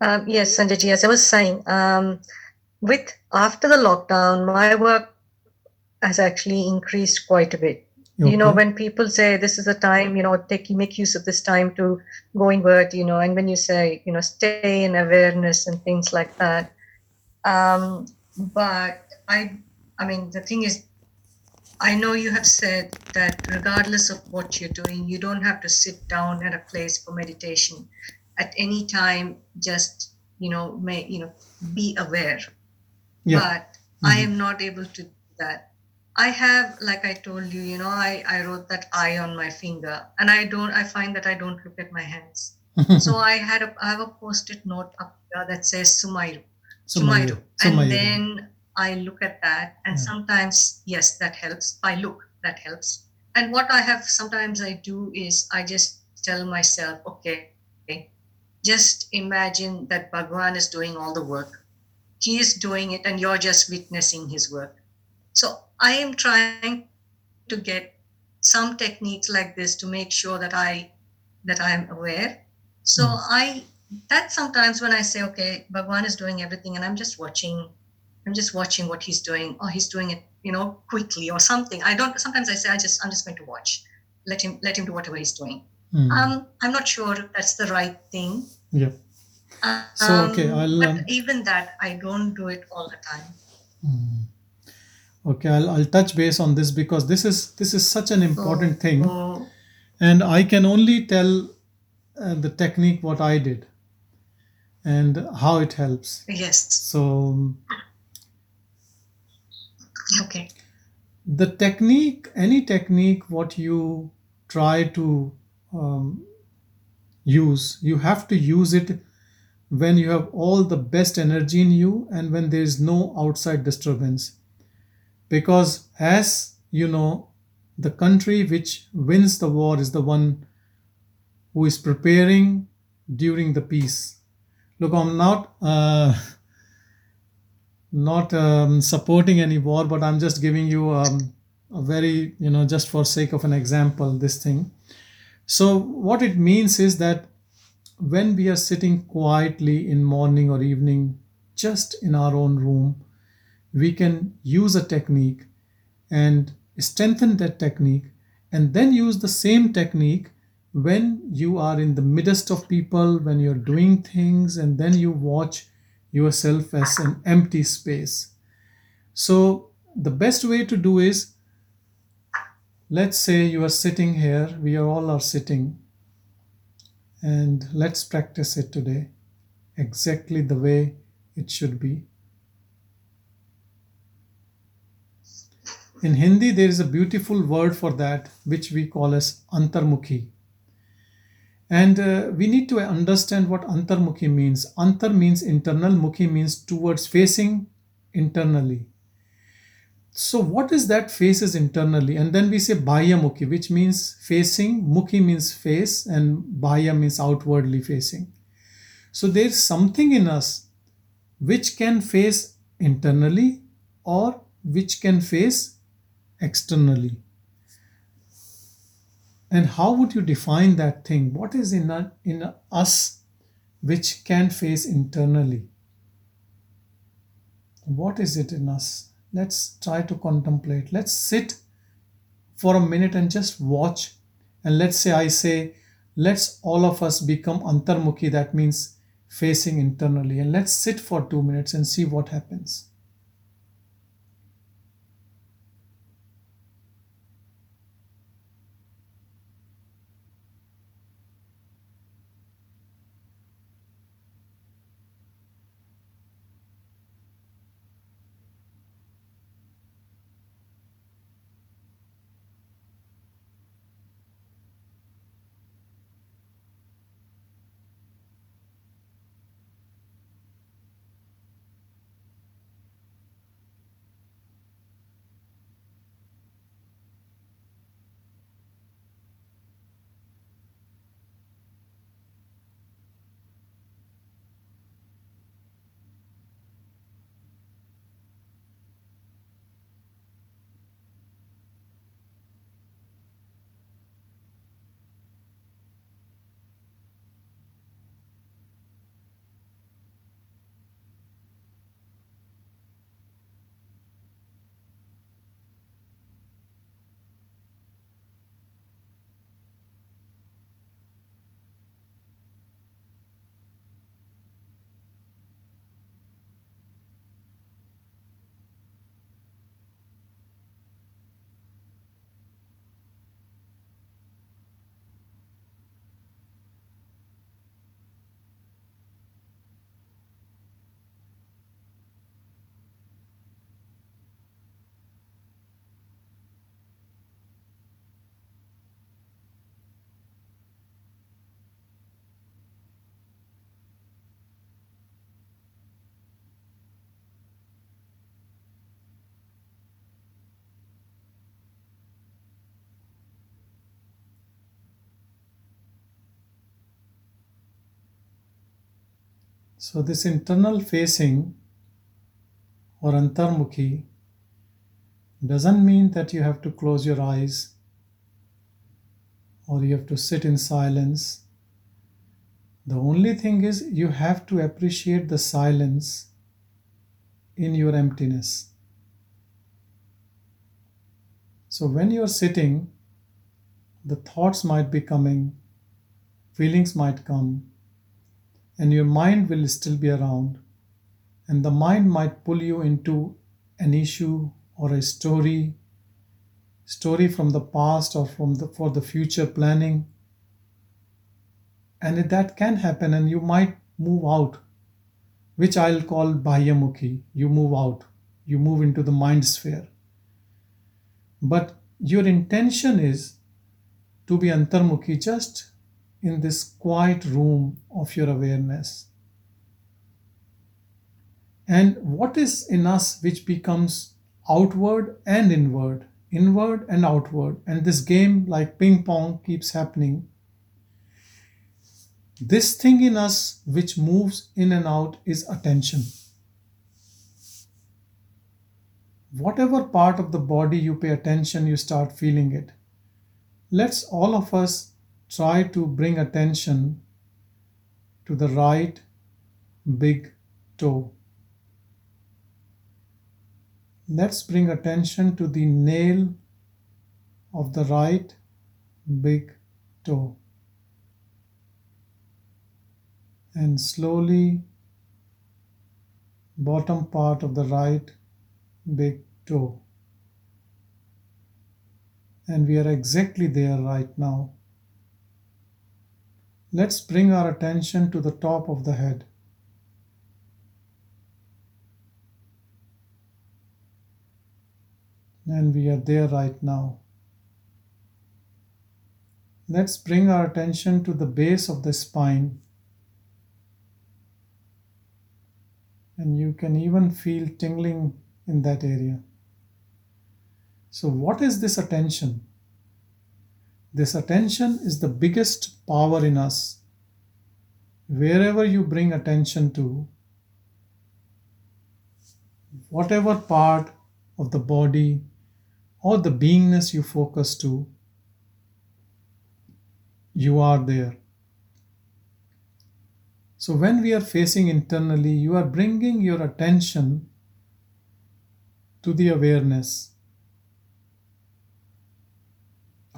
Um, yes, Sanjay, as I was saying, um, with after the lockdown, my work has actually increased quite a bit. You know, when people say this is a time, you know, take make use of this time to go inward, you know, and when you say, you know, stay in awareness and things like that. Um, but I, I mean, the thing is, I know you have said that regardless of what you're doing, you don't have to sit down at a place for meditation. At any time, just you know, may you know, be aware. Yeah. But I Mhm. am not able to do that. I have, like I told you, you know, I, I wrote that eye on my finger, and I don't. I find that I don't look at my hands. So I had a, I have a post-it note up here that says Sumairu. Sumairu. And Sumayru. then I look at that, and Yeah. sometimes, yes, that helps. I look, that helps. And what I have sometimes I do is I just tell myself, okay, just imagine that Bhagwan is doing all the work. He is doing it, and you're just witnessing his work. So I am trying to get some techniques like this to make sure that I that I am aware. So Mm. I that sometimes when I say, okay, Bhagwan is doing everything and I'm just watching, I'm just watching what he's doing, or he's doing it, you know, quickly or something. I don't sometimes I say I just I'm just going to watch. Let him let him do whatever he's doing. Mm. Um I'm not sure if that's the right thing. Yeah. Um, So, okay, I'll, but um, even that I don't do it all the time. Mm. Okay, I'll, I'll touch base on this because this is this is such an important thing, So and I can only tell uh, the technique what I did and how it helps. yes. So Okay. the technique, any technique, what you try to um, use, you have to use it when you have all the best energy in you and when there is no outside disturbance. Because, as you know, the country which wins the war is the one who is preparing during the peace. Look, I'm not. Uh, not um, supporting any war, but I'm just giving you um, a very, you know, just for sake of an example, this thing. So what it means is that when we are sitting quietly in morning or evening, just in our own room, we can use a technique and strengthen that technique, and then use the same technique when you are in the midst of people, when you're doing things, and then you watch yourself as an empty space. So, the best way to do is let's say you are sitting here, we all are sitting, and let's practice it today exactly the way it should be. In Hindi, there is a beautiful word for that which we call as antarmukhi. And uh, we need to understand what antarmukhi means. Antar means internal, mukhi means towards facing internally. So, what is that faces internally? And then we say bahya mukhi, which means facing. Mukhi means face, and bahya means outwardly facing. So, there's something in us which can face internally or which can face externally. And how would you define that thing? What is in, a, in us which can face internally? What is it in us? Let's try to contemplate. Let's sit for a minute and just watch. And let's say I say, let's all of us become antarmukhi, that means facing internally. And let's sit for two minutes and see what happens. So, this internal facing or antarmukhi doesn't mean that you have to close your eyes or you have to sit in silence. The only thing is, you have to appreciate the silence in your emptiness. So, when you're sitting, the thoughts might be coming, feelings might come, and your mind will still be around. And the mind might pull you into an issue or a story, story from the past or from the for the future planning. And that can happen, and you might move out, which I'll call Bahyamukhi. You move out, you move into the mind sphere. But your intention is to be Antarmukhi just in this quiet room of your awareness. And what is in us which becomes outward and inward, inward and outward, and this game, like ping pong, keeps happening. This thing in us which moves in and out is attention. Whatever part of the body you pay attention, you start feeling it. Let's all of us try to bring attention to the right big toe. Let's bring attention to the nail of the right big toe. And slowly, bottom part of the right big toe. And we are exactly there right now. Let's bring our attention to the top of the head. And we are there right now. Let's bring our attention to the base of the spine. And you can even feel tingling in that area. So, what is this attention? This attention is the biggest power in us. Wherever you bring attention to, whatever part of the body or the beingness you focus to, you are there. So, when we are facing internally, you are bringing your attention to the awareness.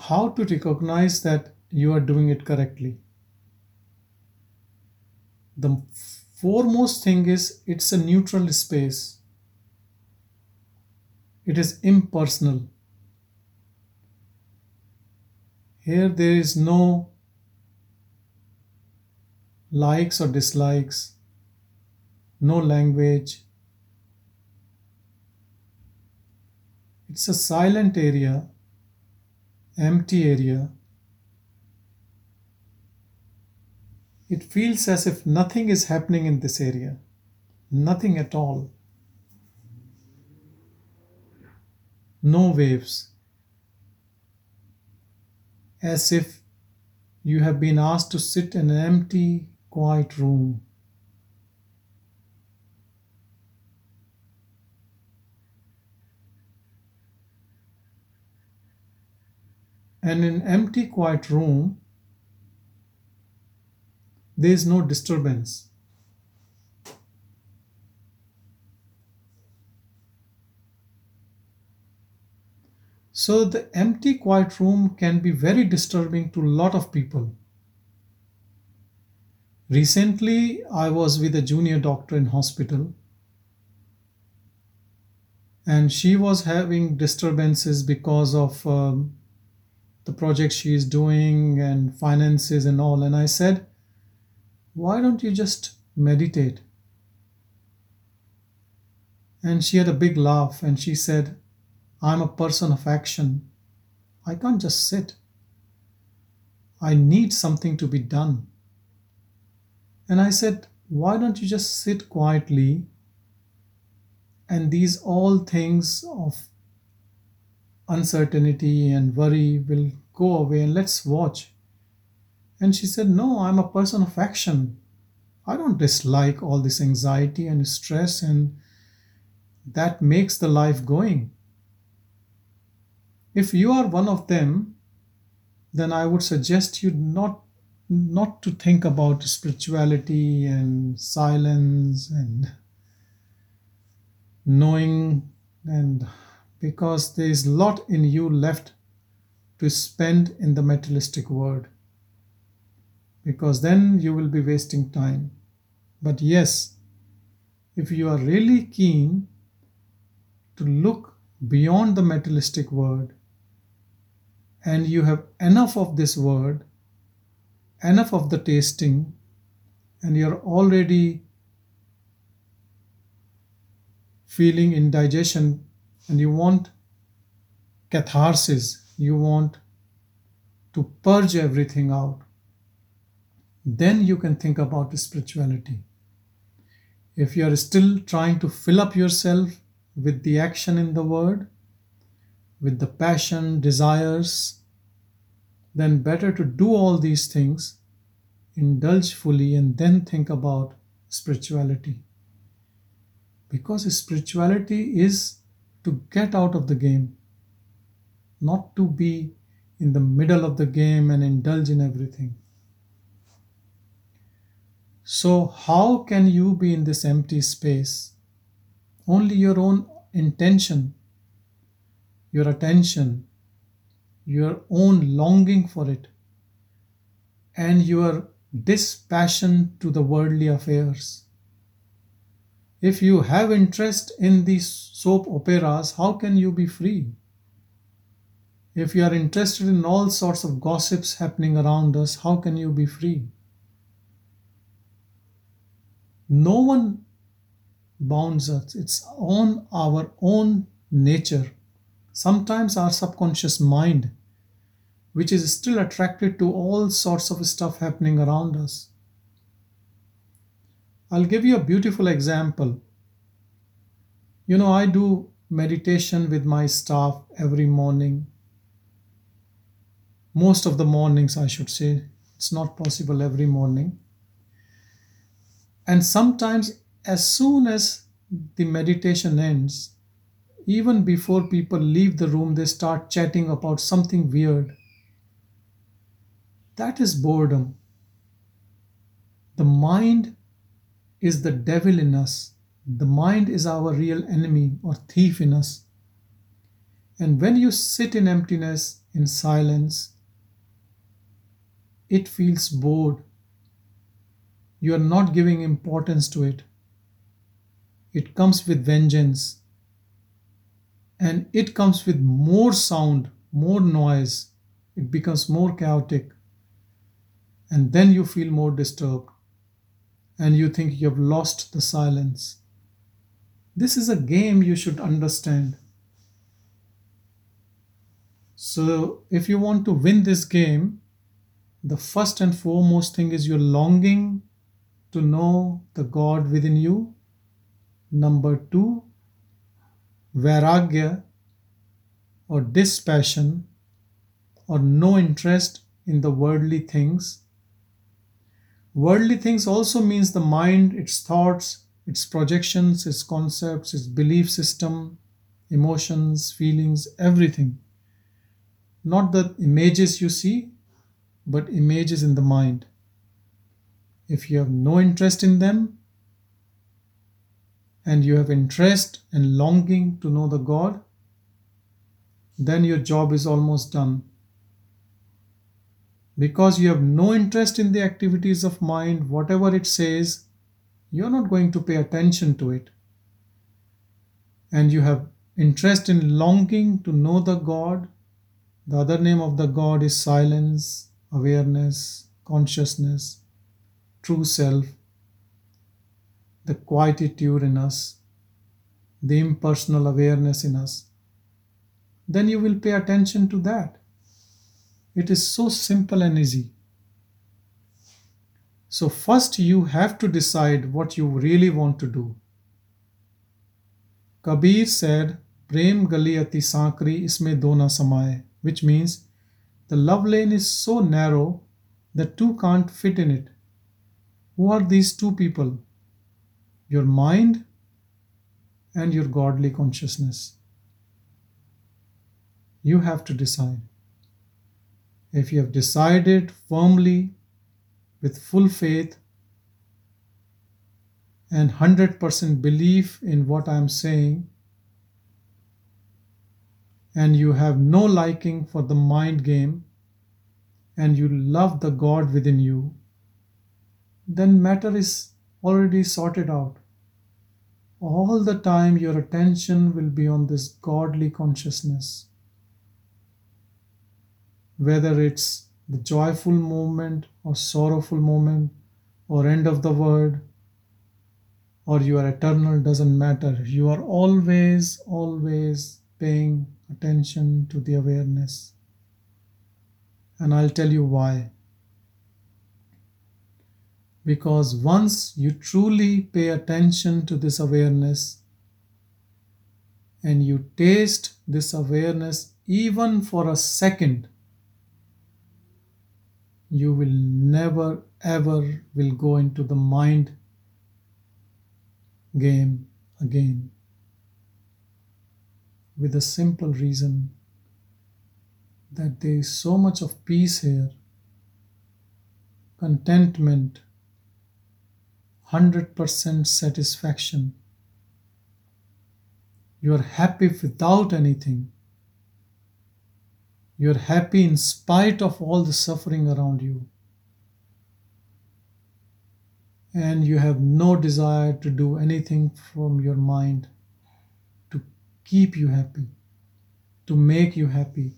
How to recognize that you are doing it correctly? The foremost thing is it's a neutral space, it is impersonal. Here, there is no likes or dislikes, no language. It's a silent area, empty area. It feels as if nothing is happening in this area, nothing at all. No waves, as if you have been asked to sit in an empty, quiet room. And in empty, quiet room, there is no disturbance. So the empty, quiet room can be very disturbing to a lot of people. Recently, I was with a junior doctor in hospital, and she was having disturbances because of um, the project she is doing and finances and all. And I said, Why don't you just meditate? And she had a big laugh and she said, I'm a person of action. I can't just sit. I need something to be done. And I said, Why don't you just sit quietly? And these all things of uncertainty and worry will go away and let's watch. And she said, No, I'm a person of action. I don't dislike all this anxiety and stress, and that makes the life going. If you are one of them, then I would suggest you not not to think about spirituality and silence and knowing and because there is lot in you left to spend in the materialistic world. Because then you will be wasting time. But yes if you are really keen to look beyond the materialistic world and you have enough of this word enough of the tasting and you're already feeling indigestion and you want catharsis, you want to purge everything out, then you can think about spirituality. If you are still trying to fill up yourself with the action in the word, with the passion, desires, then better to do all these things, indulge fully, and then think about spirituality. Because spirituality is to get out of the game, not to be in the middle of the game and indulge in everything. So, how can you be in this empty space? Only your own intention, your attention, your own longing for it, and your dispassion to the worldly affairs. If you have interest in these soap operas, how can you be free? If you are interested in all sorts of gossips happening around us, how can you be free? No one bounds us, it's on our own nature. Sometimes our subconscious mind, which is still attracted to all sorts of stuff happening around us. I'll give you a beautiful example. You know, I do meditation with my staff every morning. Most of the mornings, I should say. It's not possible every morning. And sometimes, as soon as the meditation ends, even before people leave the room, they start chatting about something weird. That is boredom. The mind is the devil in us. The mind is our real enemy or thief in us. And when you sit in emptiness, in silence, it feels bored. You are not giving importance to it. It comes with vengeance. And it comes with more sound, more noise. It becomes more chaotic. And then you feel more disturbed. And you think you have lost the silence. This is a game you should understand. So, if you want to win this game, the first and foremost thing is your longing to know the God within you. Number two, vairagya or dispassion or no interest in the worldly things. Worldly things also means the mind, its thoughts, its projections, its concepts, its belief system, emotions, feelings, everything. Not the images you see, but images in the mind. If you have no interest in them, and you have interest and longing to know the God, then your job is almost done. Because you have no interest in the activities of mind, whatever it says, you're not going to pay attention to it. And you have interest in longing to know the God. The other name of the God is silence, awareness, consciousness, true self, the quietude in us, the impersonal awareness in us. Then you will pay attention to that. It is so simple and easy. So, first you have to decide what you really want to do. Kabir said, Prem gali ati sankri isme dona samaye, which means the love lane is so narrow that two can't fit in it. Who are these two people? Your mind and your godly consciousness. You have to decide. If you have decided firmly with full faith and 100% belief in what I am saying, and you have no liking for the mind game, and you love the God within you, then matter is already sorted out. All the time, your attention will be on this godly consciousness. Whether it's the joyful moment or sorrowful moment or end of the world or you are eternal doesn't matter. You are always, always paying attention to the awareness. And I'll tell you why. Because once you truly pay attention to this awareness and you taste this awareness even for a second, you will never ever will go into the mind game again. With the simple reason that there is so much of peace here contentment 100% satisfaction. You are happy without anything you are happy in spite of all the suffering around you and you have no desire to do anything from your mind to keep you happy, to make you happy.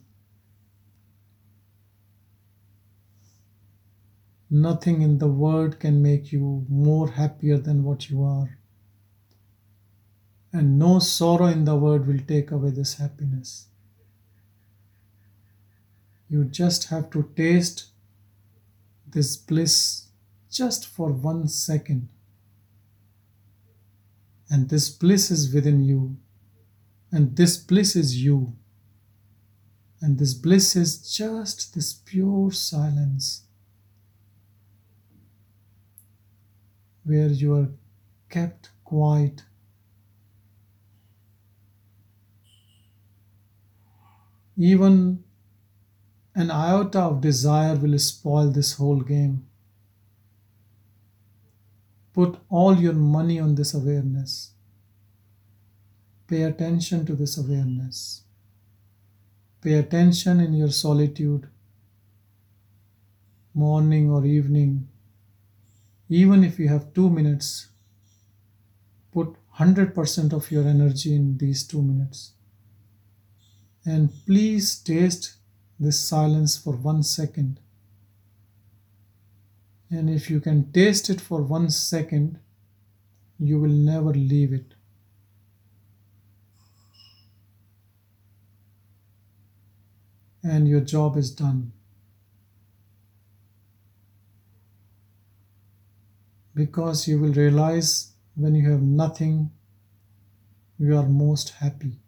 Nothing in the world can make you more happier than what you are. And no sorrow in the world will take away this happiness. You just have to taste this bliss just for one second. And this bliss is within you. And this bliss is you. And this bliss is just this pure silence where you are kept quiet. Even an iota of desire will spoil this whole game. Put all your money on this awareness. Pay attention to this awareness. Pay attention in your solitude, morning or evening. Even if you have two minutes, put 100% of your energy in these two minutes. And please taste this silence for one second. And if you can taste it for one second, you will never leave it. And your job is done. Because you will realize when you have nothing, you are most happy.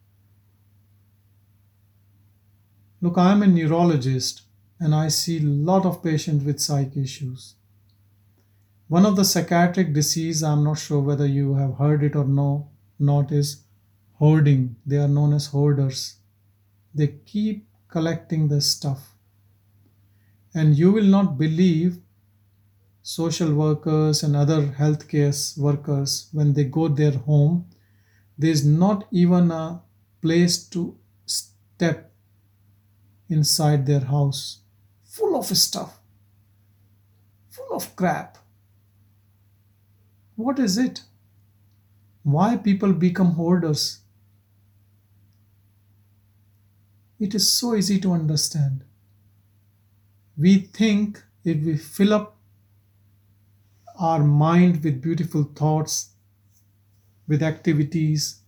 Look, I am a neurologist and I see a lot of patients with psych issues. One of the psychiatric disease, I'm not sure whether you have heard it or no, not is hoarding. They are known as hoarders. They keep collecting the stuff. And you will not believe social workers and other healthcare workers when they go their home, there's not even a place to step inside their house full of stuff, full of crap what is it? Why people become hoarders? It is so easy to understand. We think if we fill up our mind with beautiful thoughts, with activities,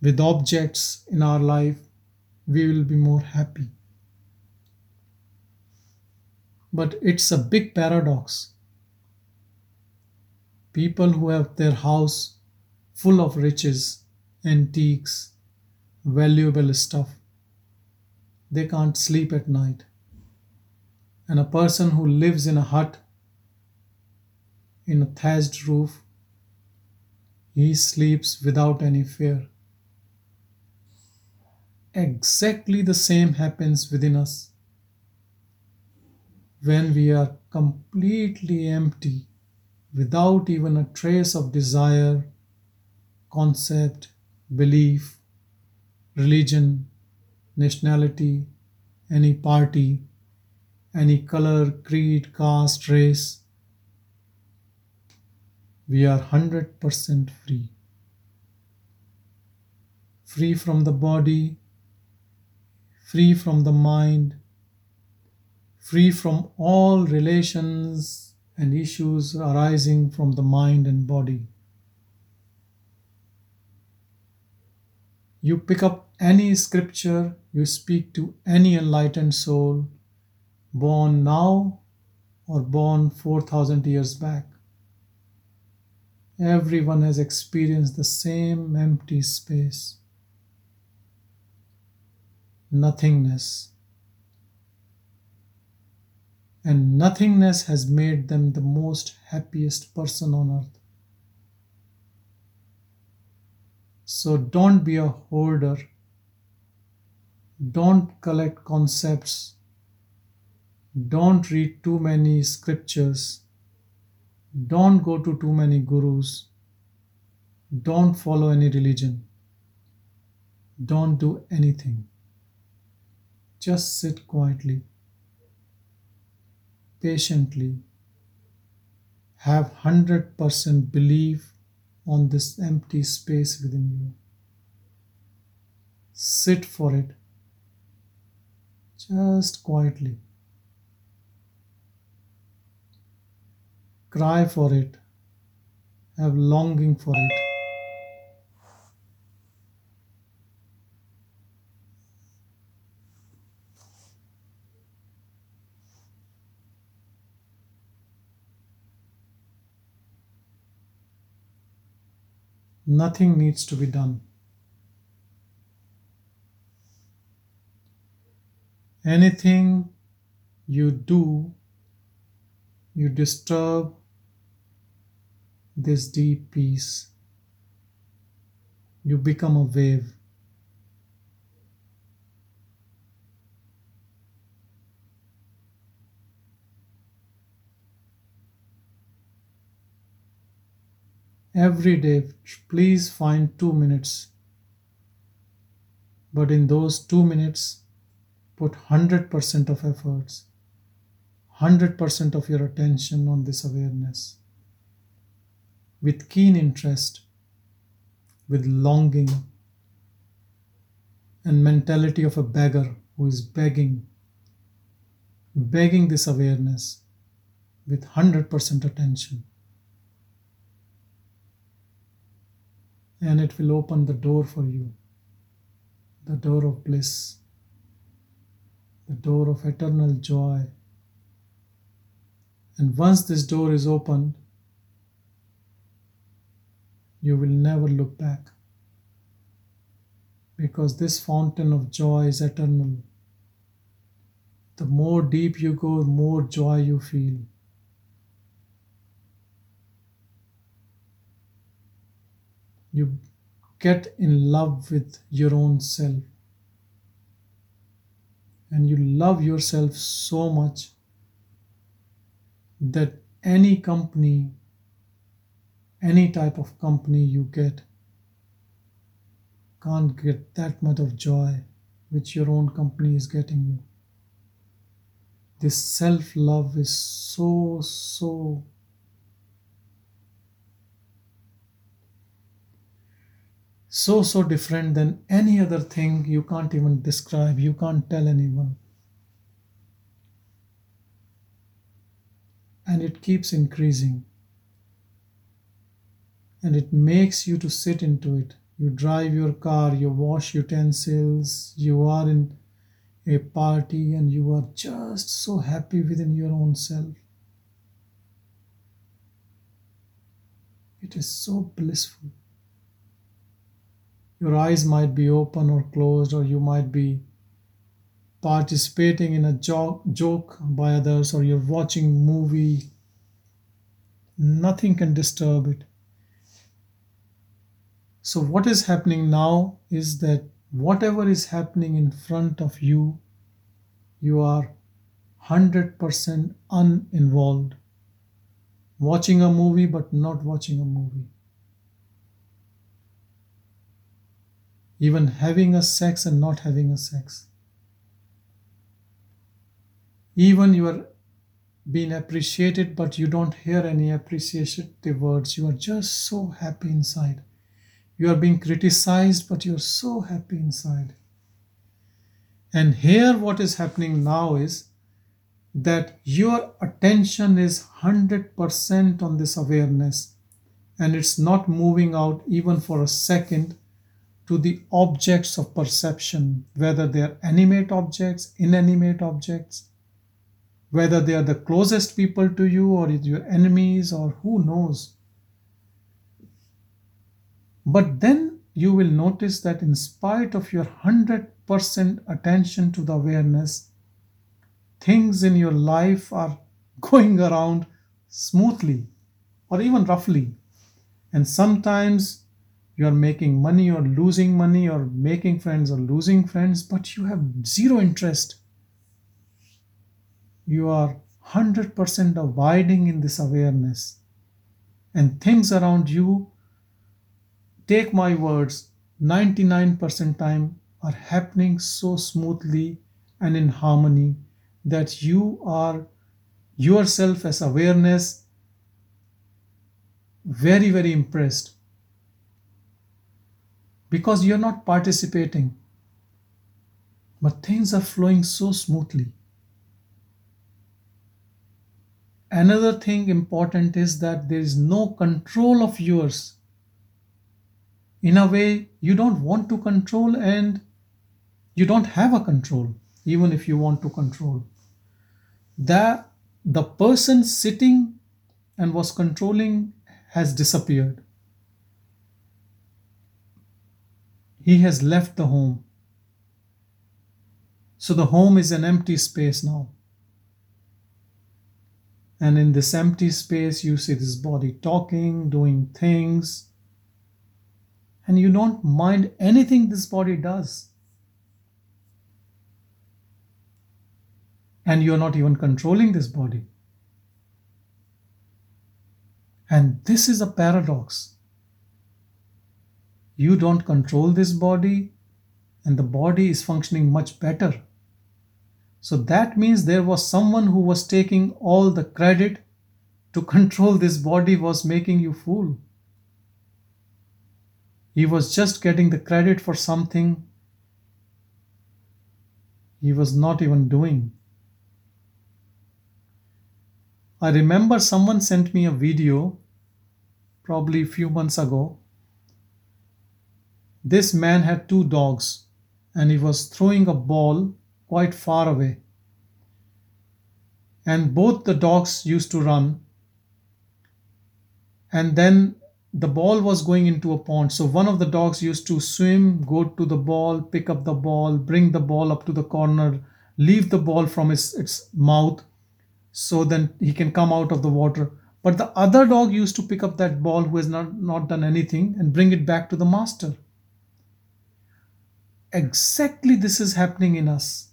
with objects in our life, we will be more happy. But it's a big paradox people who have their house full of riches, antiques, valuable stuff, they can't sleep at night. And a person who lives in a hut in a thatched roof, he sleeps without any fear. Exactly the same happens within us when we are completely empty, without even a trace of desire, concept, belief, religion, nationality, any party, any color, creed, caste, race. We are 100% free. Free from the body, free from the mind, free from all relations and issues arising from the mind and body. You pick up any scripture, you speak to any enlightened soul, born now or born 4000 years back. Everyone has experienced the same empty space, nothingness. And nothingness has made them the most happiest person on earth. So don't be a hoarder. Don't collect concepts. Don't read too many scriptures. Don't go to too many gurus. Don't follow any religion. Don't do anything. Just sit quietly, patiently. Have 100% belief on this empty space within you. Sit for it, just quietly. Cry for it, have longing for it. Nothing needs to be done. Anything you do, you disturb this deep peace. You become a wave. Every day, please find two minutes. But in those two minutes, put 100% of efforts, 100% of your attention on this awareness with keen interest, with longing, and mentality of a beggar who is begging, begging this awareness with 100% attention. And it will open the door for you, the door of bliss, the door of eternal joy. And once this door is opened, you will never look back. Because this fountain of joy is eternal. The more deep you go, the more joy you feel. You get in love with your own self. And you love yourself so much that any company any type of company you get can't get that much of joy which your own company is getting you. This self love is so, so so, so different than any other thing you can't even describe, you can't tell anyone. And it keeps increasing and it makes you to sit into it. You drive your car, you wash utensils, you are in a party, and you are just so happy within your own self. It is so blissful. Your eyes might be open or closed, or you might be participating in a joke, joke by others, or you're watching a movie nothing can disturb it. So, what is happening now is that whatever is happening in front of you, you are 100% uninvolved. Watching a movie, but not watching a movie. Even having a sex and not having a sex. Even you are being appreciated, but you don't hear any appreciative words. You are just so happy inside. You are being criticized, but you're so happy inside. And here, what is happening now is that your attention is 100% on this awareness and it's not moving out even for a second to the objects of perception, whether they are animate objects, inanimate objects, whether they are the closest people to you or your enemies or who knows. But then you will notice that in spite of your 100% attention to the awareness, things in your life are going around smoothly or even roughly. And sometimes you are making money or losing money or making friends or losing friends, but you have zero interest. You are 100% abiding in this awareness. And things around you take my words 99% time are happening so smoothly and in harmony that you are yourself as awareness very very impressed because you're not participating. But things are flowing so smoothly. Another thing important is that there is no control of yours. In a way you don't want to control and you don't have a control even if you want to control. The the person sitting and was controlling has disappeared he has left the home so the home is an empty space now and in this empty space you see this body talking doing things and you don't mind anything this body does. And you're not even controlling this body. And this is a paradox. You don't control this body, and the body is functioning much better. So that means there was someone who was taking all the credit to control this body, was making you fool. He was just getting the credit for something he was not even doing. I remember someone sent me a video probably a few months ago. This man had two dogs and he was throwing a ball quite far away. And both the dogs used to run. And then the ball was going into a pond. So one of the dogs used to swim, go to the ball, pick up the ball, bring the ball up to the corner, leave the ball from its, its mouth so then he can come out of the water. But the other dog used to pick up that ball who has not, not done anything and bring it back to the master. Exactly this is happening in us.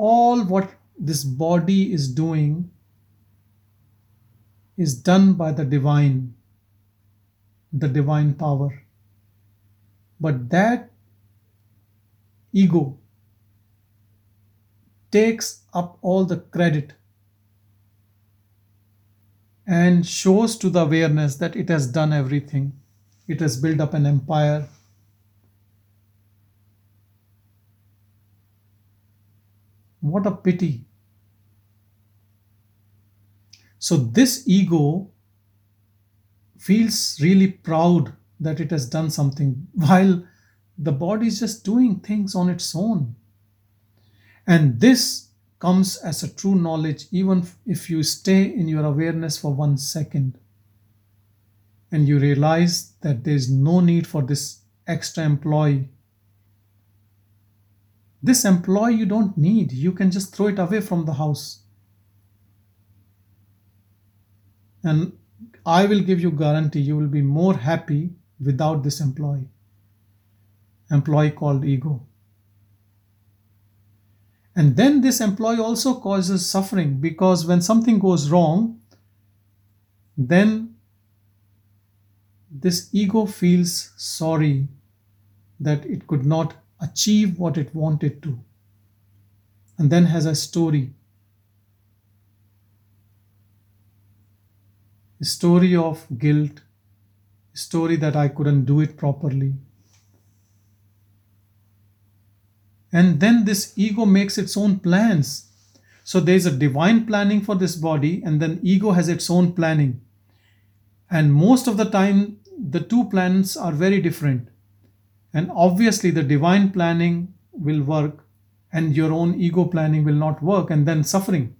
all what this body is doing is done by the divine, the divine power. But that ego takes up all the credit and shows to the awareness that it has done everything. It has built up an empire, What a pity. So, this ego feels really proud that it has done something while the body is just doing things on its own. And this comes as a true knowledge, even if you stay in your awareness for one second. And you realize that there is no need for this extra employee. This employee you don't need. You can just throw it away from the house. And i will give you guarantee you will be more happy without this employee. Employee called ego and then this employee also causes suffering because when something goes wrong then this ego feels sorry that it could not achieve what it wanted to. And then has a story. A story of guilt a story that i couldn't do it properly and then this ego makes its own plans. So there's a divine planning for this body and then ego has its own planning. And most of the time the two plans are very different. And obviously, the divine planning will work, and your own ego planning will not work, and then suffering.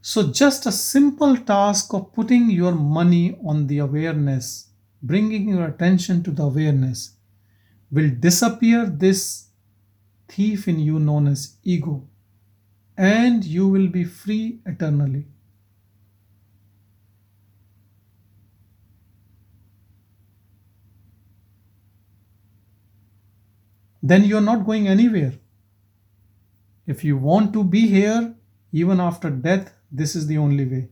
So, just a simple task of putting your money on the awareness, bringing your attention to the awareness, will disappear this thief in you known as ego, and you will be free eternally. then you're not going anywhere. If you want to be here, even after death, this is the only way.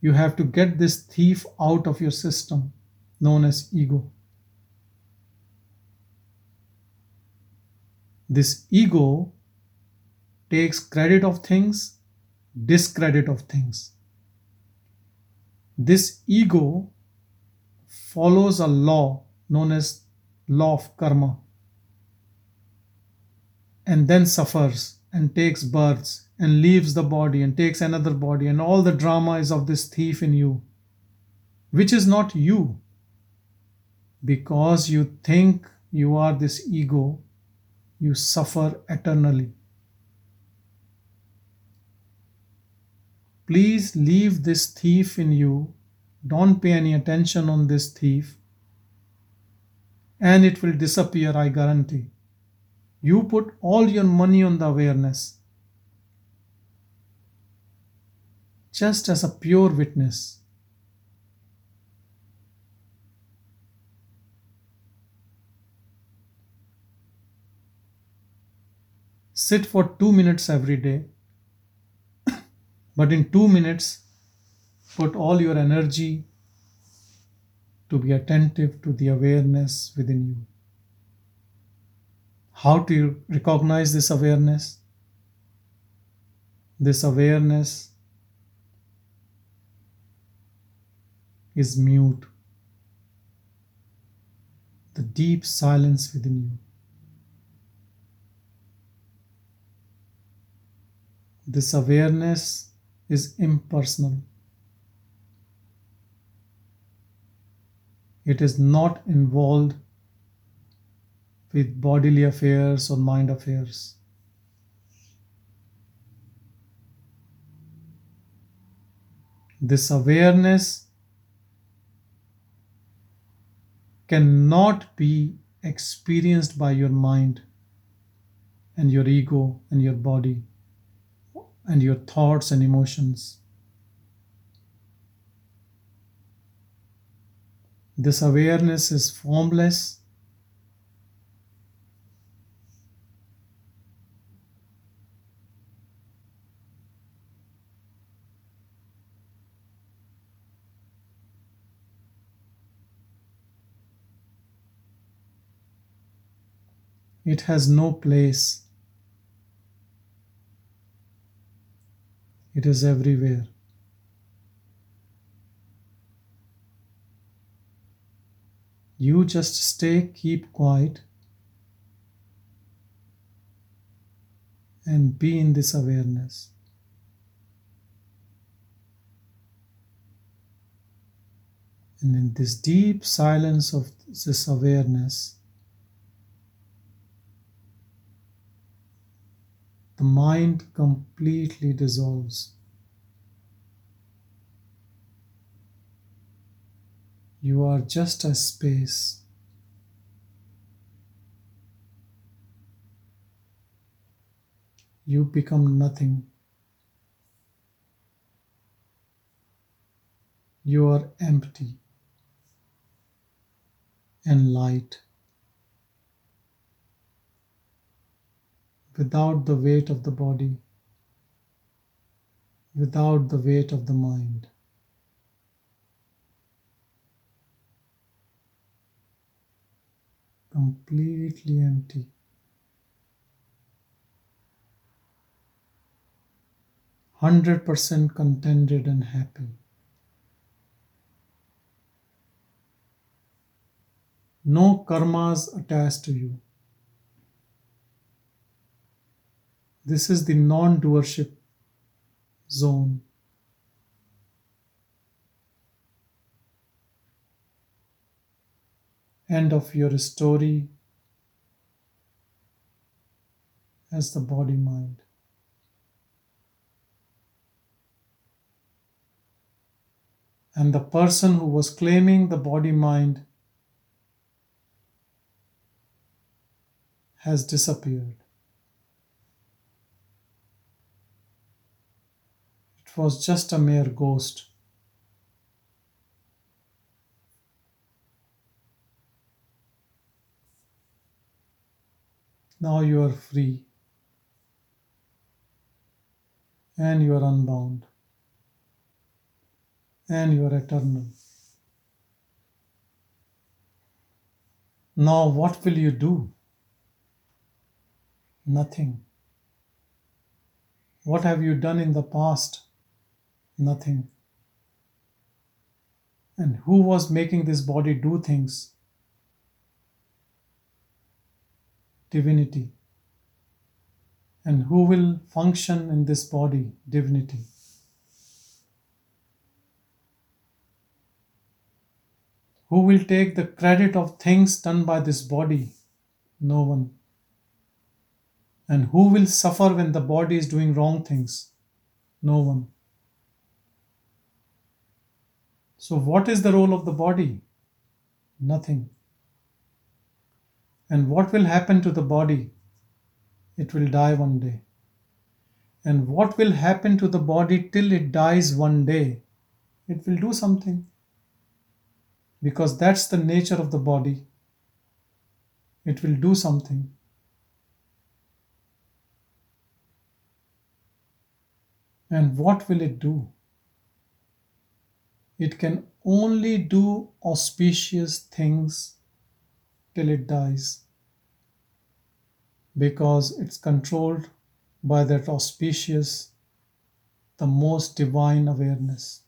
You have to get this thief out of your system, known as ego. This ego takes credit of things, discredit of things. This ego follows a law known as law of karma and then suffers and takes births and leaves the body and takes another body, and all the drama is of this thief in you, which is not you. Because you think you are this ego, you suffer eternally. Please leave this thief in you. Don't pay any attention on this thief, and it will disappear, I guarantee. You put all your money on the awareness. Just as a pure witness. Sit for two minutes every day, but in two minutes, put all your energy to be attentive to the awareness within you. How do you recognize this awareness? This awareness is mute, the deep silence within you. This awareness is impersonal. It is not involved with bodily affairs or mind affairs. This awareness cannot be experienced by your mind and your ego and your body and your thoughts and emotions. This awareness is formless It has no place. It is everywhere. You just stay, keep quiet, and be in this awareness. And in this deep silence of this awareness, the mind completely dissolves. You are just a space. You become nothing. You are empty and light. Without the weight of the body, without the weight of the mind. Completely empty. Hundred percent contented and happy. No karmas attached to you. This is the non doership zone. End of your story as the body mind. And the person who was claiming the body mind has disappeared. It was just a mere ghost. Now you are free and you are unbound and you are eternal. Now, what will you do? Nothing. What have you done in the past? Nothing. And who was making this body do things? Divinity. And who will function in this body? Divinity. Who will take the credit of things done by this body? No one. And who will suffer when the body is doing wrong things? No one. So, what is the role of the body? Nothing. And what will happen to the body? It will die one day. And what will happen to the body till it dies one day? It will do something. Because that's the nature of the body. It will do something. And what will it do? It can only do auspicious things till it dies because it's controlled by that auspicious, the most divine awareness.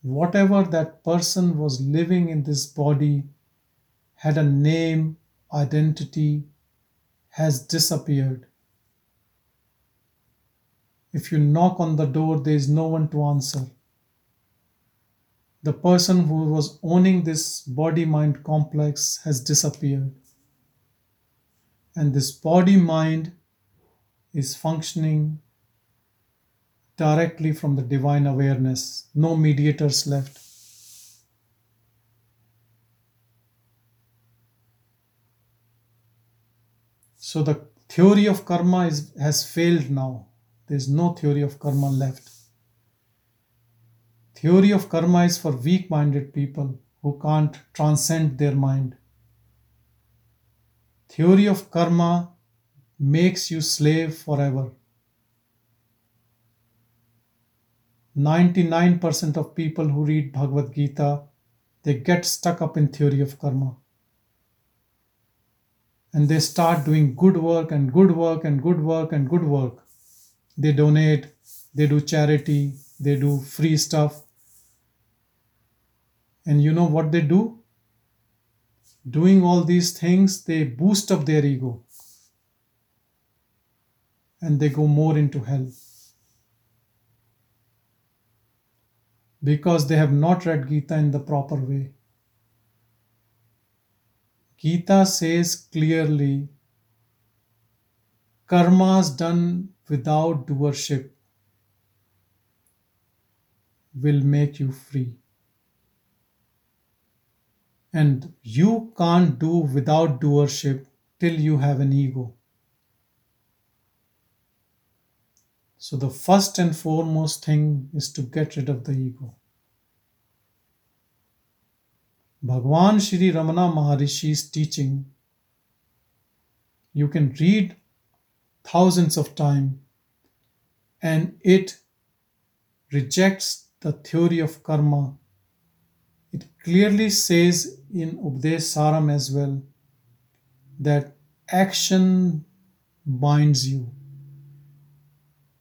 Whatever that person was living in this body had a name, identity, has disappeared. If you knock on the door, there is no one to answer. The person who was owning this body mind complex has disappeared. And this body mind is functioning directly from the divine awareness, no mediators left. So the theory of karma is, has failed now. There's no theory of karma left. Theory of karma is for weak minded people who can't transcend their mind. Theory of karma makes you slave forever. 99% of people who read Bhagavad Gita they get stuck up in theory of karma and they start doing good work and good work and good work and good work. They donate, they do charity, they do free stuff. And you know what they do? Doing all these things, they boost up their ego and they go more into hell. Because they have not read Gita in the proper way. Gita says clearly karmas done without doership will make you free. And you can't do without doership till you have an ego. So, the first and foremost thing is to get rid of the ego. Bhagwan Shri Ramana Maharishi's teaching, you can read thousands of times and it rejects the theory of karma. It clearly says in Updesh Saram as well that action binds you.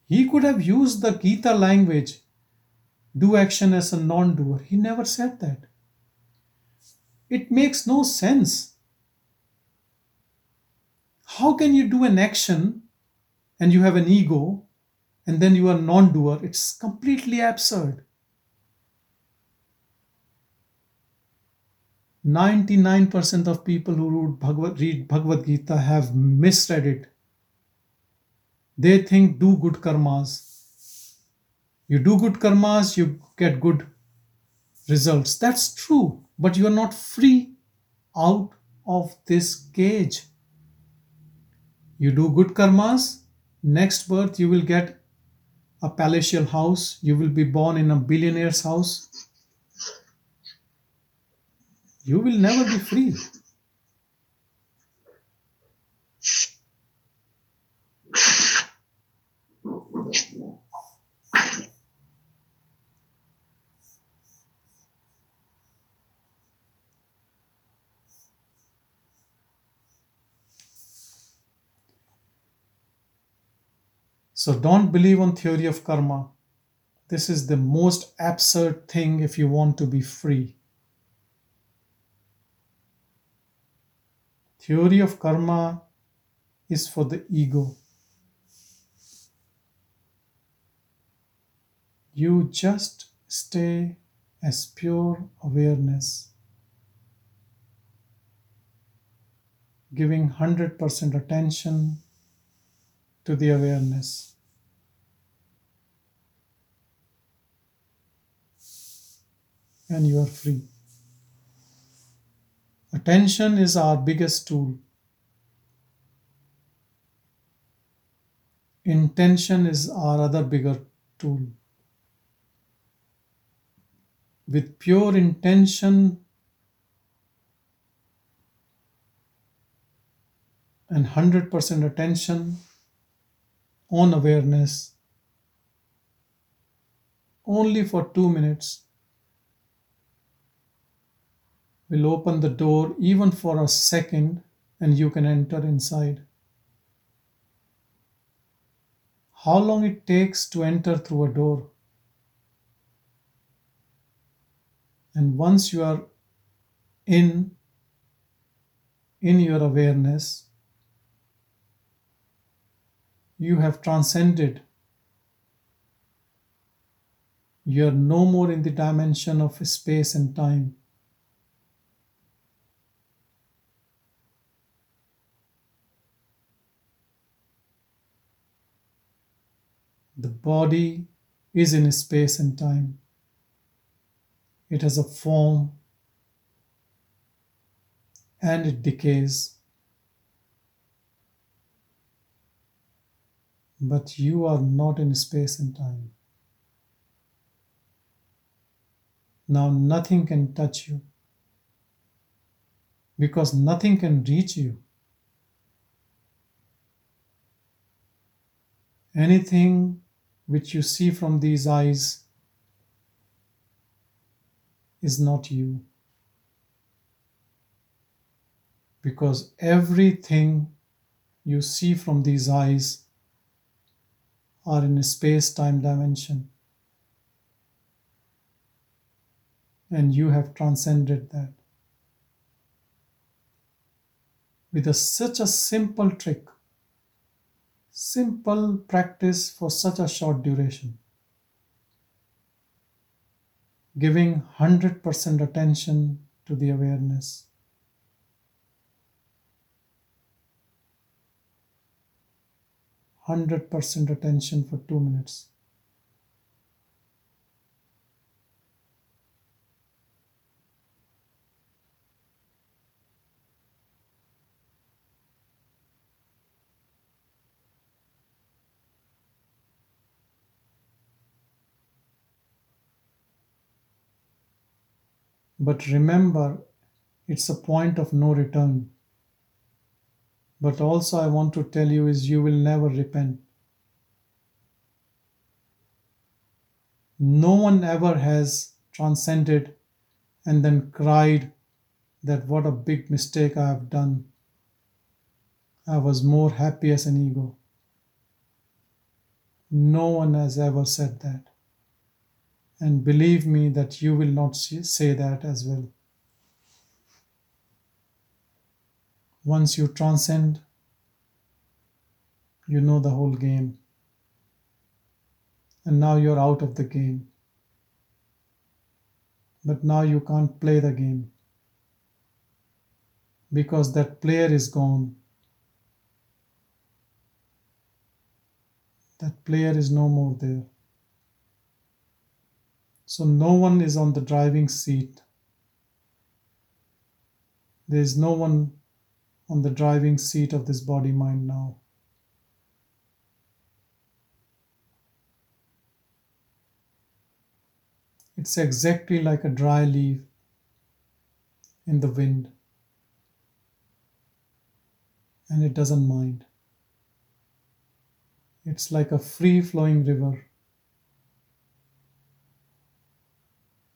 He could have used the Gita language, do action as a non doer. He never said that. It makes no sense. How can you do an action and you have an ego and then you are non doer? It's completely absurd. 99% of people who read Bhagavad, read Bhagavad Gita have misread it. They think do good karmas. You do good karmas, you get good results. That's true, but you are not free out of this cage. You do good karmas, next birth you will get a palatial house, you will be born in a billionaire's house. You will never be free. So don't believe on theory of karma. This is the most absurd thing if you want to be free. Theory of karma is for the ego. You just stay as pure awareness, giving 100% attention to the awareness. And you are free. Attention is our biggest tool. Intention is our other bigger tool. With pure intention and 100% attention on awareness, only for two minutes, will open the door even for a second and you can enter inside. How long it takes to enter through a door. And once you are in in your awareness, you have transcended. You are no more in the dimension of space and time. The body is in space and time. It has a form and it decays. But you are not in space and time. Now nothing can touch you because nothing can reach you. Anything which you see from these eyes is not you. Because everything you see from these eyes are in a space time dimension. And you have transcended that. With a, such a simple trick, simple practice for such a short duration. Giving 100% attention to the awareness. Hundred percent attention for two minutes. But remember, it's a point of no return. But also, I want to tell you is you will never repent. No one ever has transcended and then cried that what a big mistake I have done. I was more happy as an ego. No one has ever said that. And believe me that you will not say that as well. Once you transcend, you know the whole game. And now you're out of the game. But now you can't play the game because that player is gone. That player is no more there. So no one is on the driving seat. There is no one on the driving seat of this body mind now. It's exactly like a dry leaf in the wind, and it doesn't mind. It's like a free flowing river.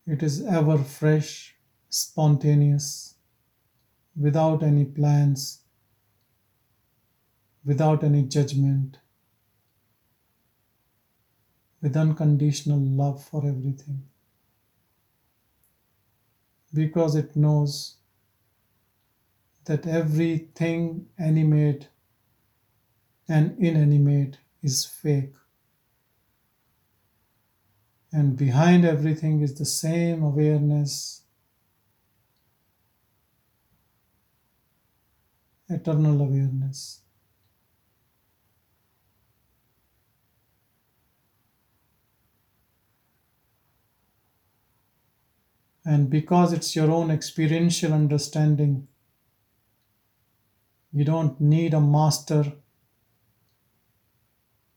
It is ever fresh, spontaneous, without any plans, without any judgment, with unconditional love for everything. Because it knows that everything animate and inanimate is fake. And behind everything is the same awareness, eternal awareness. And because it's your own experiential understanding, you don't need a master.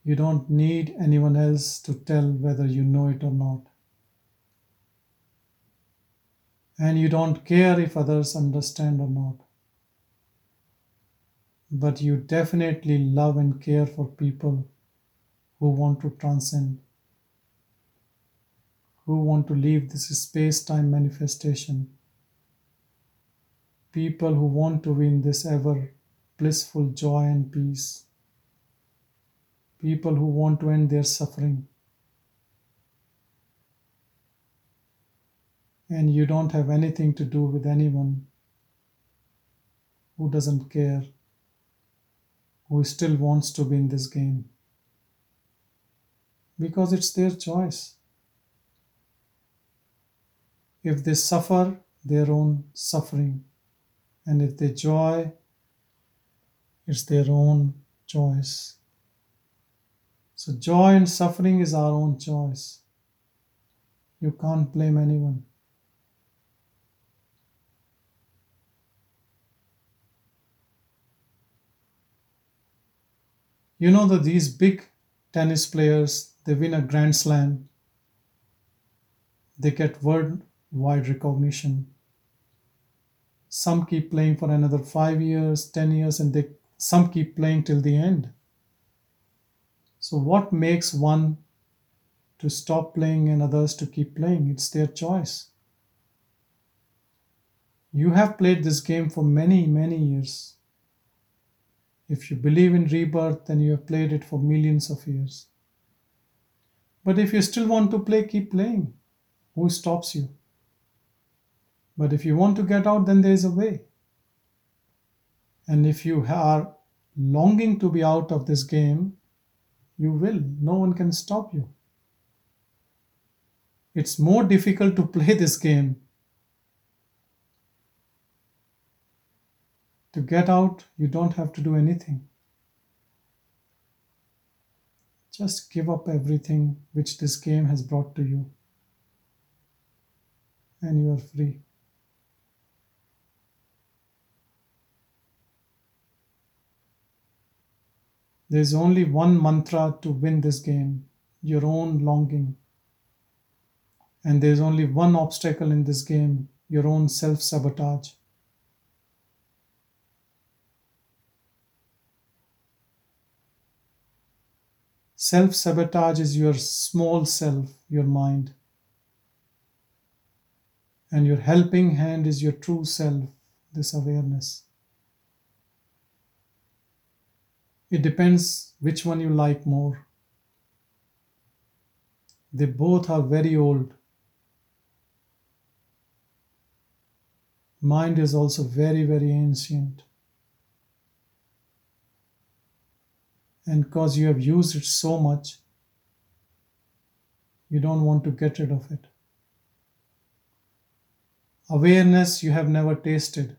You don't need anyone else to tell whether you know it or not. And you don't care if others understand or not. But you definitely love and care for people who want to transcend, who want to leave this space time manifestation, people who want to win this ever blissful joy and peace, people who want to end their suffering. And you don't have anything to do with anyone who doesn't care, who still wants to be in this game. Because it's their choice. If they suffer, their own suffering. And if they joy, it's their own choice. So, joy and suffering is our own choice. You can't blame anyone. You know that these big tennis players, they win a Grand Slam, they get worldwide recognition. Some keep playing for another five years, 10 years, and they some keep playing till the end. So, what makes one to stop playing and others to keep playing? It's their choice. You have played this game for many, many years. If you believe in rebirth, then you have played it for millions of years. But if you still want to play, keep playing. Who stops you? But if you want to get out, then there is a way. And if you are longing to be out of this game, you will. No one can stop you. It's more difficult to play this game. To get out, you don't have to do anything. Just give up everything which this game has brought to you, and you are free. There's only one mantra to win this game your own longing. And there's only one obstacle in this game your own self sabotage. Self sabotage is your small self, your mind. And your helping hand is your true self, this awareness. It depends which one you like more. They both are very old. Mind is also very, very ancient. And because you have used it so much, you don't want to get rid of it. Awareness you have never tasted.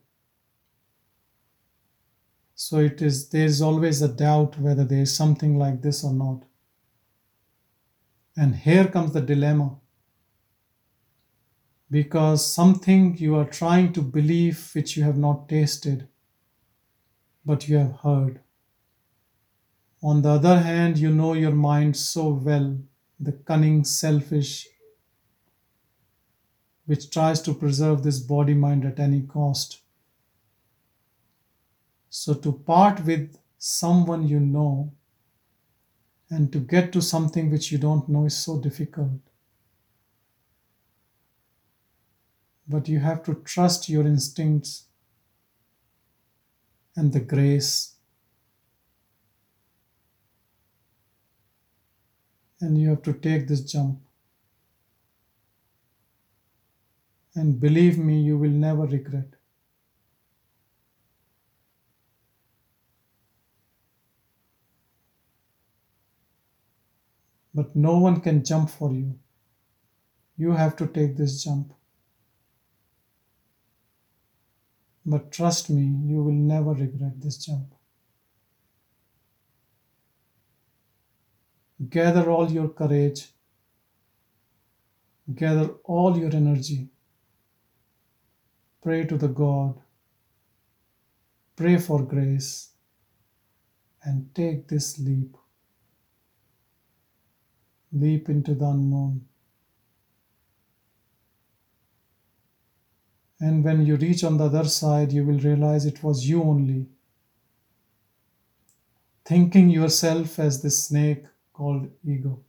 So it is there is always a doubt whether there is something like this or not. And here comes the dilemma. Because something you are trying to believe which you have not tasted, but you have heard. On the other hand, you know your mind so well, the cunning, selfish, which tries to preserve this body mind at any cost. So, to part with someone you know and to get to something which you don't know is so difficult. But you have to trust your instincts and the grace and you have to take this jump. And believe me, you will never regret. But no one can jump for you. You have to take this jump. But trust me, you will never regret this jump. Gather all your courage, gather all your energy. Pray to the God, pray for grace, and take this leap. Leap into the unknown. And when you reach on the other side, you will realize it was you only. Thinking yourself as this snake called ego.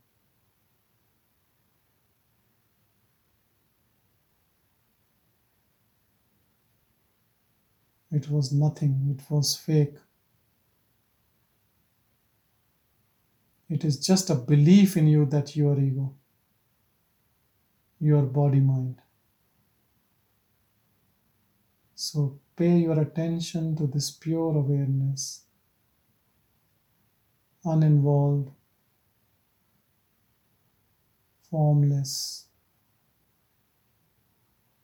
It was nothing, it was fake. It is just a belief in you that you are ego, your body mind. So pay your attention to this pure awareness, uninvolved, formless,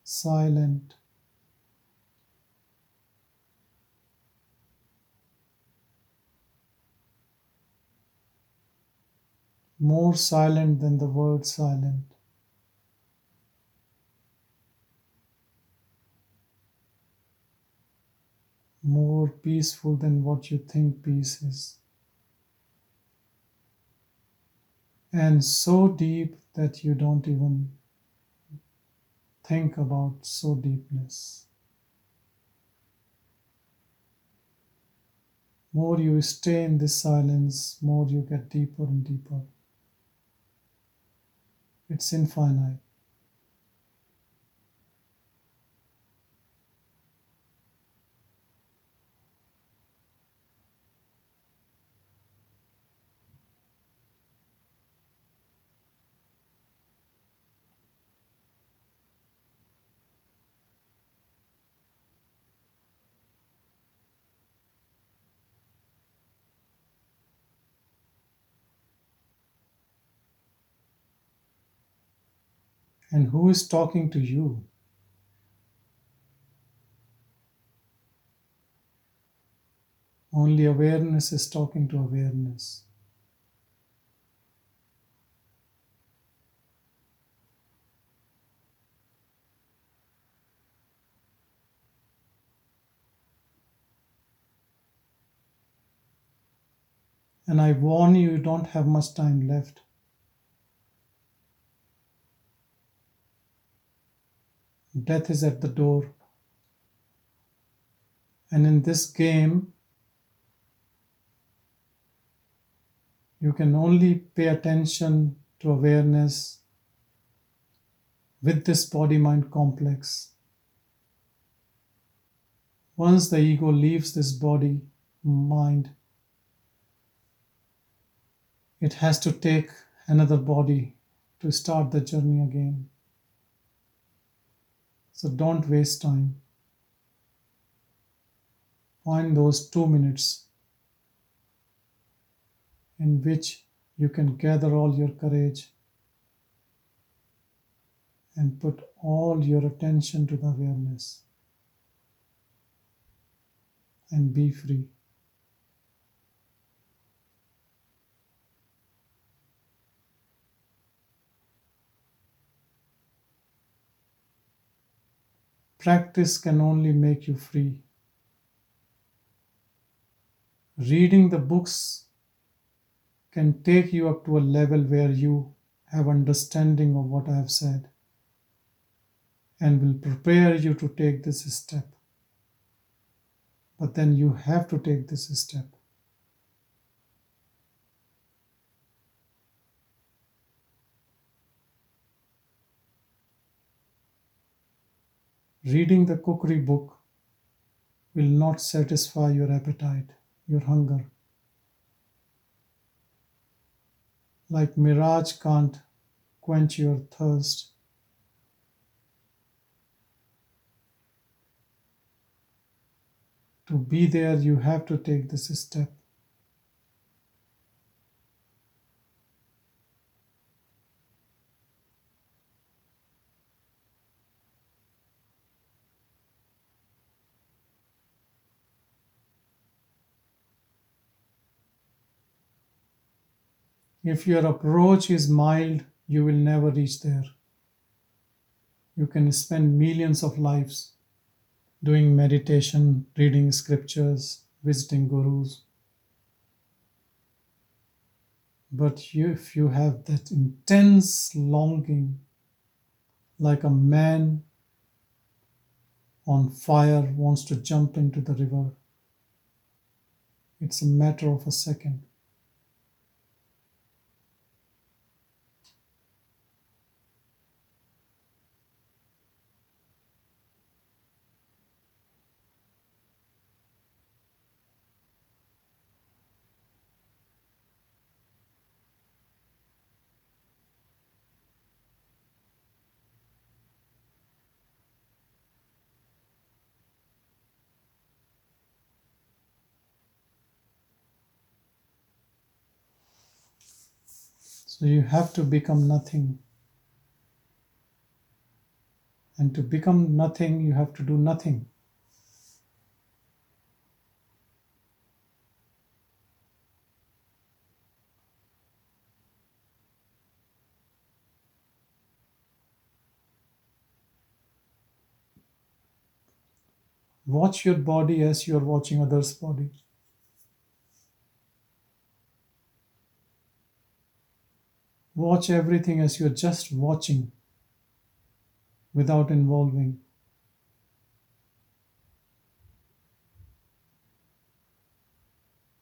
silent. More silent than the word silent. More peaceful than what you think peace is. and so deep that you don't even think about so deepness. More you stay in this silence, more you get deeper and deeper. It's infinite. And who is talking to you? Only awareness is talking to awareness. And I warn you, you don't have much time left. Death is at the door. And in this game, you can only pay attention to awareness with this body mind complex. Once the ego leaves this body mind, it has to take another body to start the journey again. So don't waste time. Find those two minutes in which you can gather all your courage and put all your attention to the awareness and be free. Practice can only make you free. Reading the books can take you up to a level where you have understanding of what I have said and will prepare you to take this step. But then you have to take this step. Reading the cookery book will not satisfy your appetite, your hunger. Like mirage can't quench your thirst. To be there, you have to take this step. If your approach is mild, you will never reach there. You can spend millions of lives doing meditation, reading scriptures, visiting gurus. But you, if you have that intense longing, like a man on fire wants to jump into the river, it's a matter of a second. So you have to become nothing. And to become nothing, you have to do nothing. Watch your body as you are watching others' body. Watch everything as you're just watching without involving.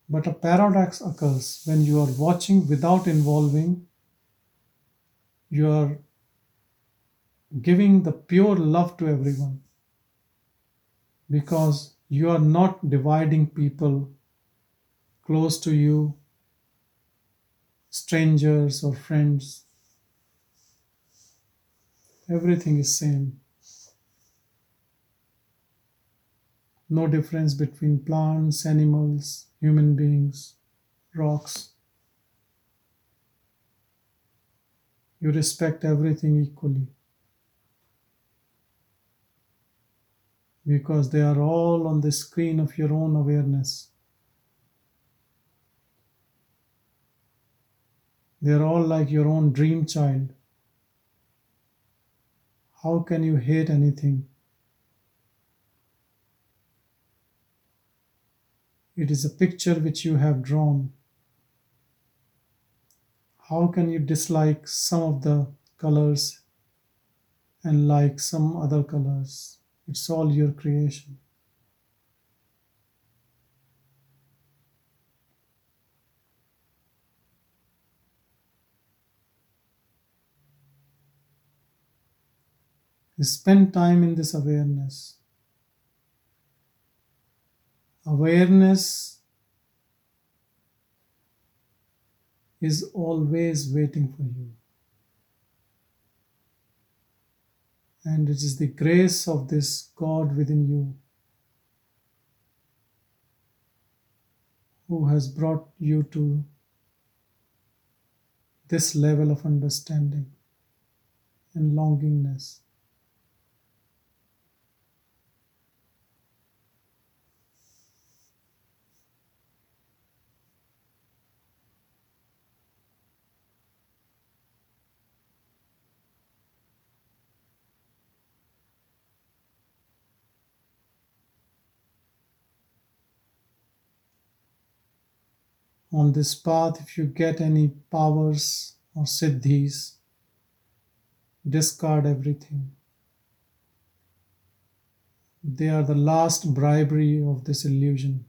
But a paradox occurs when you are watching without involving, you are giving the pure love to everyone because you are not dividing people close to you strangers or friends. Everything is same. No difference between plants, animals, human beings, rocks. You respect everything equally. Because they are all on the screen of your own awareness. They're all like your own dream child. How can you hate anything? It is a picture which you have drawn. How can you dislike some of the colors and like some other colors. It's all your creation. Spend time in this awareness. Awareness is always waiting for you. And it is the grace of this God within you who has brought you to this level of understanding and longingness. On this path, if you get any powers or siddhis, discard everything. They are the last bribery of this illusion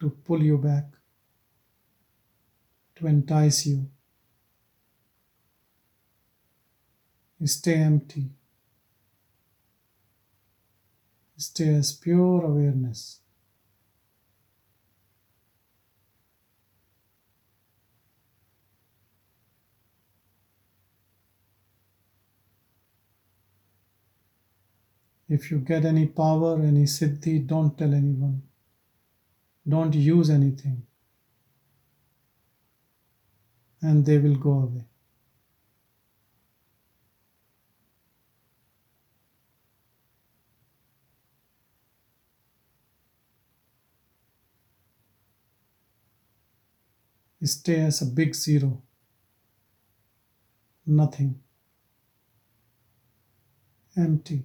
to pull you back, to entice you. Stay empty. Stay as pure awareness. If you get any power, any siddhi, don't tell anyone. Don't use anything. And they will go away. Stay as a big zero. Nothing. Empty.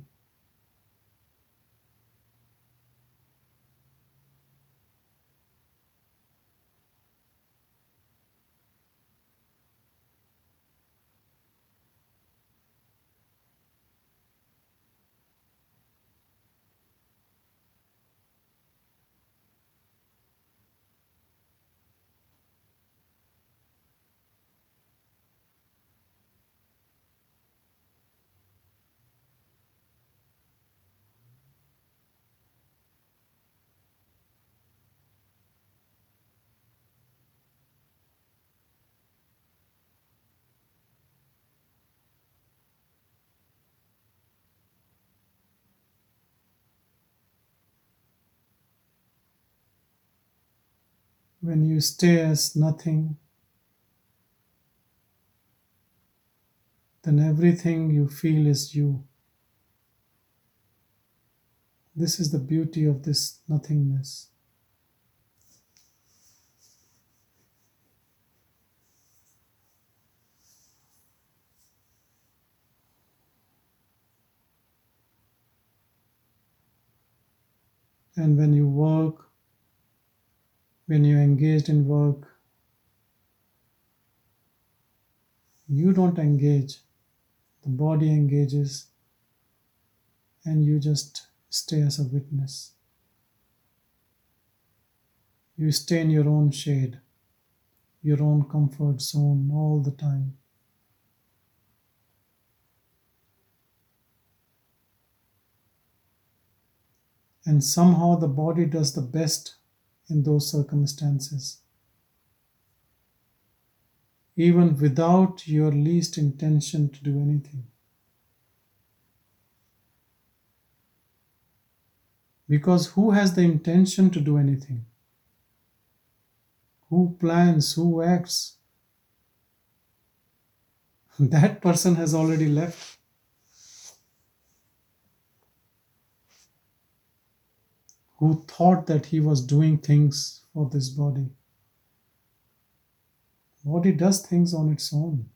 When you stay as nothing, then everything you feel is you. This is the beauty of this nothingness. And when you work, when you're engaged in work, you don't engage, the body engages, and you just stay as a witness. You stay in your own shade, your own comfort zone all the time. And somehow the body does the best in those circumstances. Even without your least intention to do anything. Because who has the intention to do anything? Who plans? Who acts? That person has already left. Who thought that he was doing things for this body. Body does things on its own.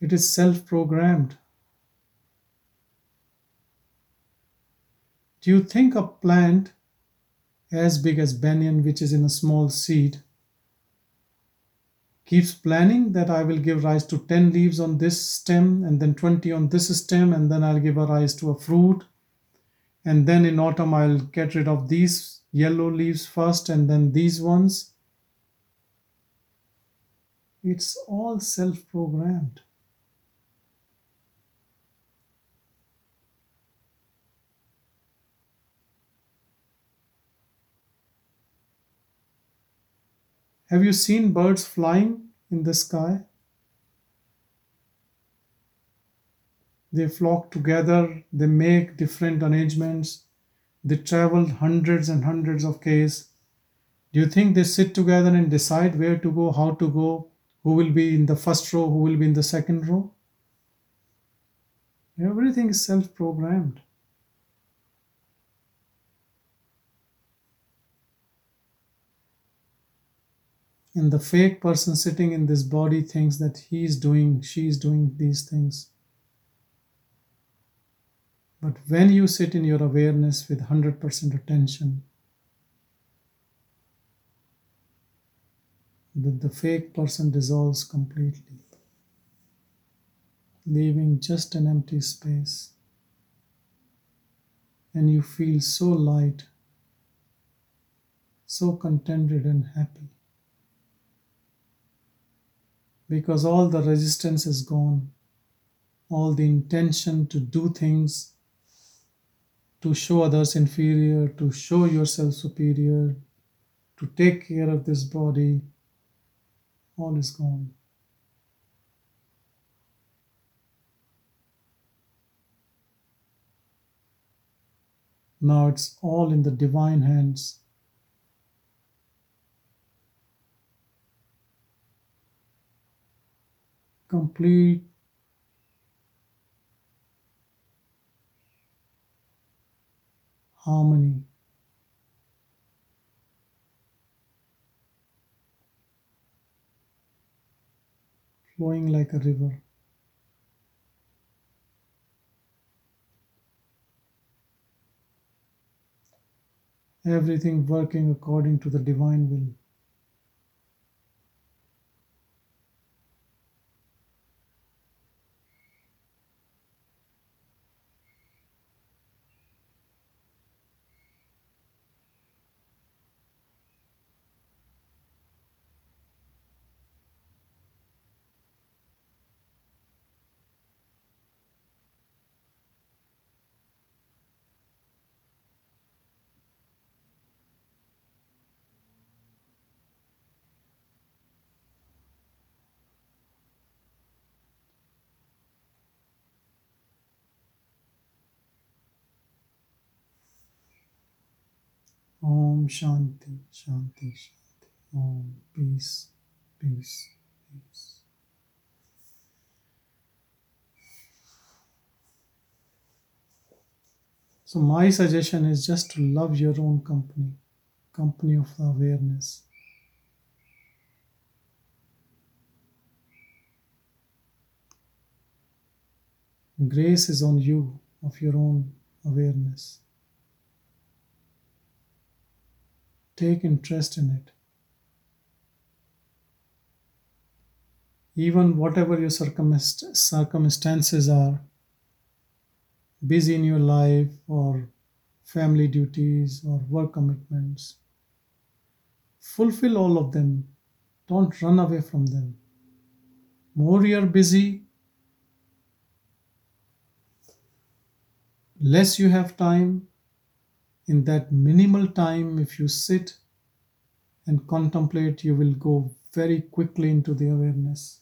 It is self programmed. Do you think a plant as big as banyan, which is in a small seed, keeps planning that I will give rise to 10 leaves on this stem and then 20 on this stem, and then I'll give a rise to a fruit. And then in autumn, I'll get rid of these yellow leaves first and then these ones. It's all self programmed. Have you seen birds flying in the sky? They flock together, they make different arrangements, they travel hundreds and hundreds of k's. Do you think they sit together and decide where to go, how to go, who will be in the first row, who will be in the second row? Everything is self programmed. And the fake person sitting in this body thinks that he is doing, she is doing these things. But when you sit in your awareness with 100% attention, the, the fake person dissolves completely, leaving just an empty space. And you feel so light, so contented and happy. Because all the resistance is gone, all the intention to do things to show others inferior, to show yourself superior, to take care of this body, all is gone. Now it's all in the divine hands. Complete harmony. Flowing like a river. Everything working according to the divine will. Om Shanti, Shanti, Shanti. Om peace, peace, peace. So my suggestion is just to love your own company, company of the awareness. Grace is on you of your own awareness. Take interest in it. Even whatever your circumstances are, busy in your life or family duties or work commitments, fulfill all of them. Don't run away from them. More you're busy, less you have time. In that minimal time, if you sit and contemplate, you will go very quickly into the awareness.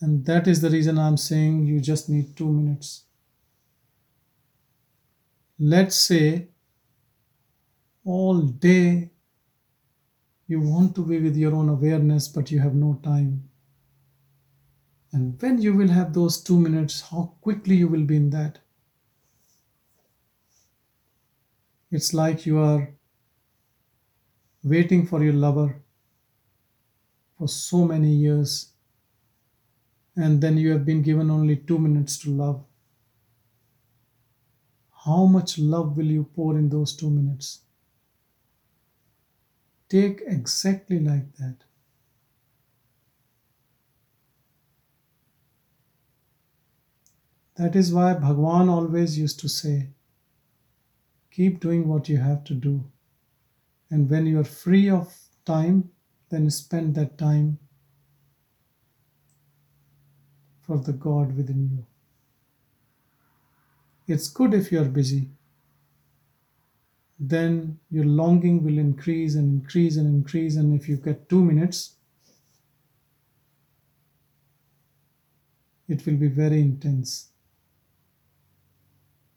And that is the reason I'm saying you just need two minutes. Let's say all day you want to be with your own awareness, but you have no time. And when you will have those two minutes, how quickly you will be in that. It's like you are waiting for your lover for so many years, and then you have been given only two minutes to love. How much love will you pour in those two minutes? Take exactly like that. That is why Bhagwan always used to say, keep doing what you have to do. And when you are free of time, then spend that time for the God within you. It's good if you are busy. Then your longing will increase and increase and increase. And if you get two minutes, it will be very intense.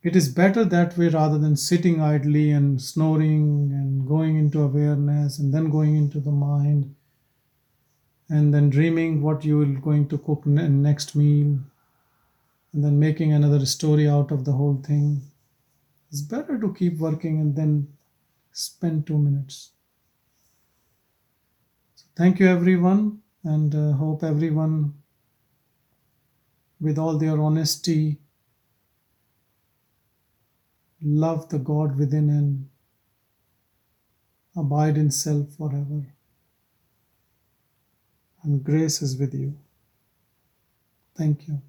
It is better that way rather than sitting idly and snoring and going into awareness and then going into the mind and then dreaming what you are going to cook ne- next meal and then making another story out of the whole thing. It's better to keep working and then spend two minutes. So thank you, everyone, and uh, hope everyone, with all their honesty, love the God within and abide in self forever. And grace is with you. Thank you.